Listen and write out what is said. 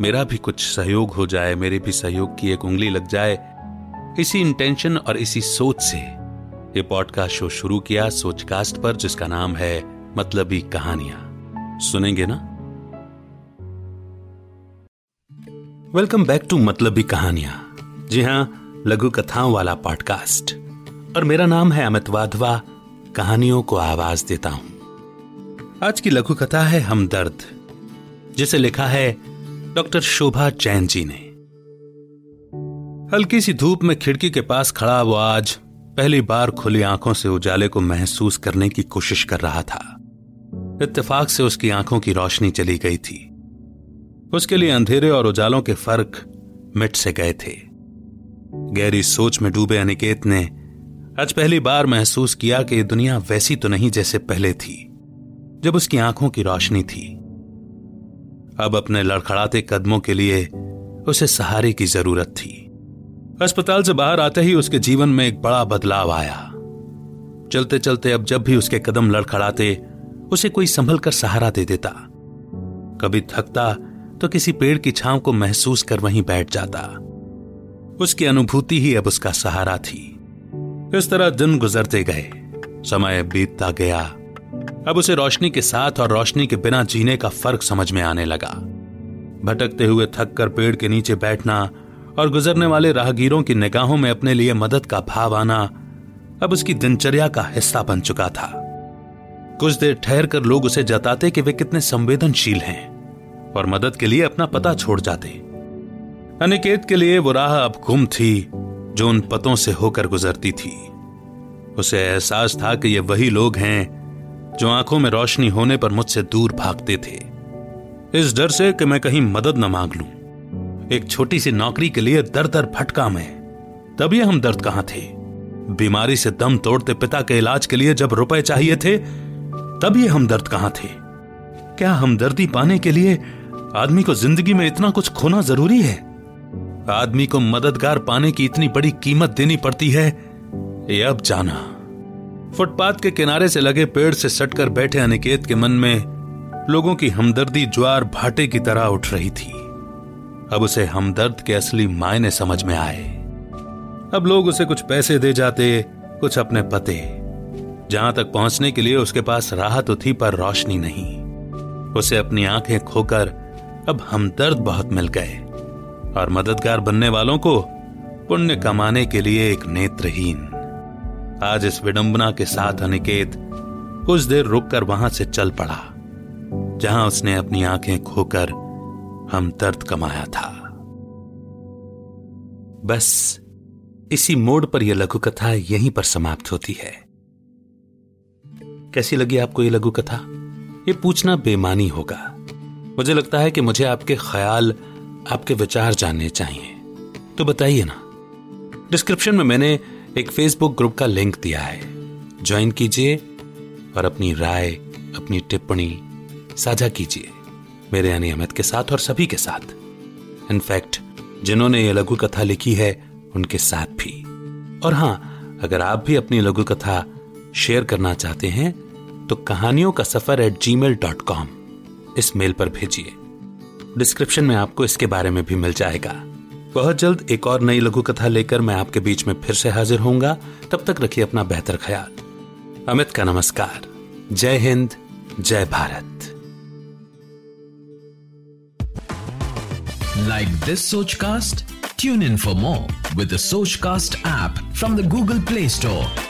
मेरा भी कुछ सहयोग हो जाए, मेरे भी सहयोग की एक उंगली लग जाए। इसी इंटेंशन और इसी सोच से ये पॉडकास्ट शो शुरू किया सोचकास्ट पर, जिसका नाम है मतलबी कहानियाँ। सुनेंगे ना? वेलकम बैक टू मतलबी कहानियाँ। जी हाँ, लघु कथाओं वाला पॉडकास्ट और मेरा नाम है अमित वाधवा, कहानियों को आवाज़ देता हूँ। आज की लघु कथा है हमदर्द, जिसे लिखा है डॉक्टर शोभा जैन जी ने। हल्की सी धूप में खिड़की के पास खड़ा वो आज पहली बार खुली आँखों से उजाले को महसूस करने की कोशिश कर रहा था। इत्तेफाक से उसकी आँखों की रोशनी चली गई थी। उसके लिए अंधेरे और उजालों के फ़र्क मिट से गए थे। गहरी सोच में डूबे अनिकेत ने आज पहली बार महसूस किया कि दुनिया वैसी तो नहीं जैसे पहले थी, जब उसकी आँखों की रोशनी थी। अब अपने लड़खड़ाते कदमों के लिए उसे सहारे की ज़रूरत थी। अस्पताल से बाहर आते ही उसके जीवन में एक बड़ा बदलाव आया। चलते चलते अब जब भी उसके कदम लड़खड़ाते, उसे कोई संभल कर सहारा दे देता। कभी थकता तो किसी पेड़ की छांव को महसूस कर वहीं बैठ जाता। उसकी अनुभूति ही अब उसका सहारा थी। इस तरह दिन गुजरते गए, समय बीतता गया अब उसे रोशनी के साथ और रोशनी के बिना जीने का फ़र्क समझ में आने लगा। भटकते हुए थक कर पेड़ के नीचे बैठना और गुजरने वाले राहगीरों की निगाहों में अपने लिए मदद का भाव आना अब उसकी दिनचर्या का हिस्सा बन चुका था। कुछ देर ठहर कर लोग उसे जताते कि वे कितने संवेदनशील हैं और मदद के लिए अपना पता छोड़ जाते। अनिकेत के लिए वो राह अब गुम थी जो उन पतों से होकर गुजरती थी। उसे एहसास था कि ये वही लोग हैं जो आँखों में रोशनी होने पर मुझसे दूर भागते थे। इस डर से कि मैं कहीं मदद न मांग लूँ। एक छोटी सी नौकरी के लिए दर दर भटका मैं। तब ये हम दर्द कहाँ थे? बीमारी से दम तोड़ते पिता के इलाज के लिए जब रुपए चाहिए थे तब ये हम दर्द कहाँ थे? क्या हमदर्दी पाने के लिए आदमी को ज़िंदगी में इतना कुछ खोना ज़रूरी है? आदमी को मददगार पाने की इतनी बड़ी कीमत देनी पड़ती है, ये अब जाना। फुटपाथ के किनारे से लगे पेड़ से सटकर बैठे अनिकेत के मन में लोगों की हमदर्दी ज्वार भाटे की तरह उठ रही थी। अब उसे हमदर्द के असली मायने समझ में आए। अब लोग उसे कुछ पैसे दे जाते, कुछ अपने पते। जहाँ तक पहुँचने के लिए उसके पास राह तो थी, पर रोशनी नहीं। उसे अपनी आँखें खोकर अब हमदर्द बहुत मिल गए। और मददगार बनने वालों को पुण्य कमाने के लिए एक नेत्रहीन। आज इस विडंबना के साथ अनिकेत कुछ देर रुककर वहाँ से चल पड़ा, जहाँ उसने अपनी आँखें खोकर हम दर्द कमाया था। बस, इसी मोड़ पर यह लघु कथा यहीं पर समाप्त होती है। कैसी लगी आपको यह लघु कथा ये पूछना बेमानी होगा। मुझे लगता है कि मुझे आपके ख्याल, आपके विचार जानने चाहिए। तो बताइए ना। डिस्क्रिप्शन में मैंने एक फेसबुक ग्रुप का लिंक दिया है। ज्वाइन कीजिए और अपनी राय, अपनी टिप्पणी साझा कीजिए। मेरे यानी अमित के साथ और सभी के साथ। इनफैक्ट जिन्होंने ये लघु कथा लिखी है, उनके साथ भी। और हाँ, अगर आप भी अपनी लघु कथा शेयर करना चाहते हैं तो कहानियों का सफ़र at ji mail dot com इस मेल पर भेजिए। डिस्क्रिप्शन में आपको इसके बारे में भी मिल जाएगा। बहुत जल्द एक और नई लघु कथा लेकर मैं आपके बीच में फिर से हाजिर होऊँगा। तब तक रखिए अपना बेहतर ख्याल। अमित का नमस्कार। जय हिंद, जय Bharat. Like this Soch cast tune in for more with Soch cast app from the Google Play Store.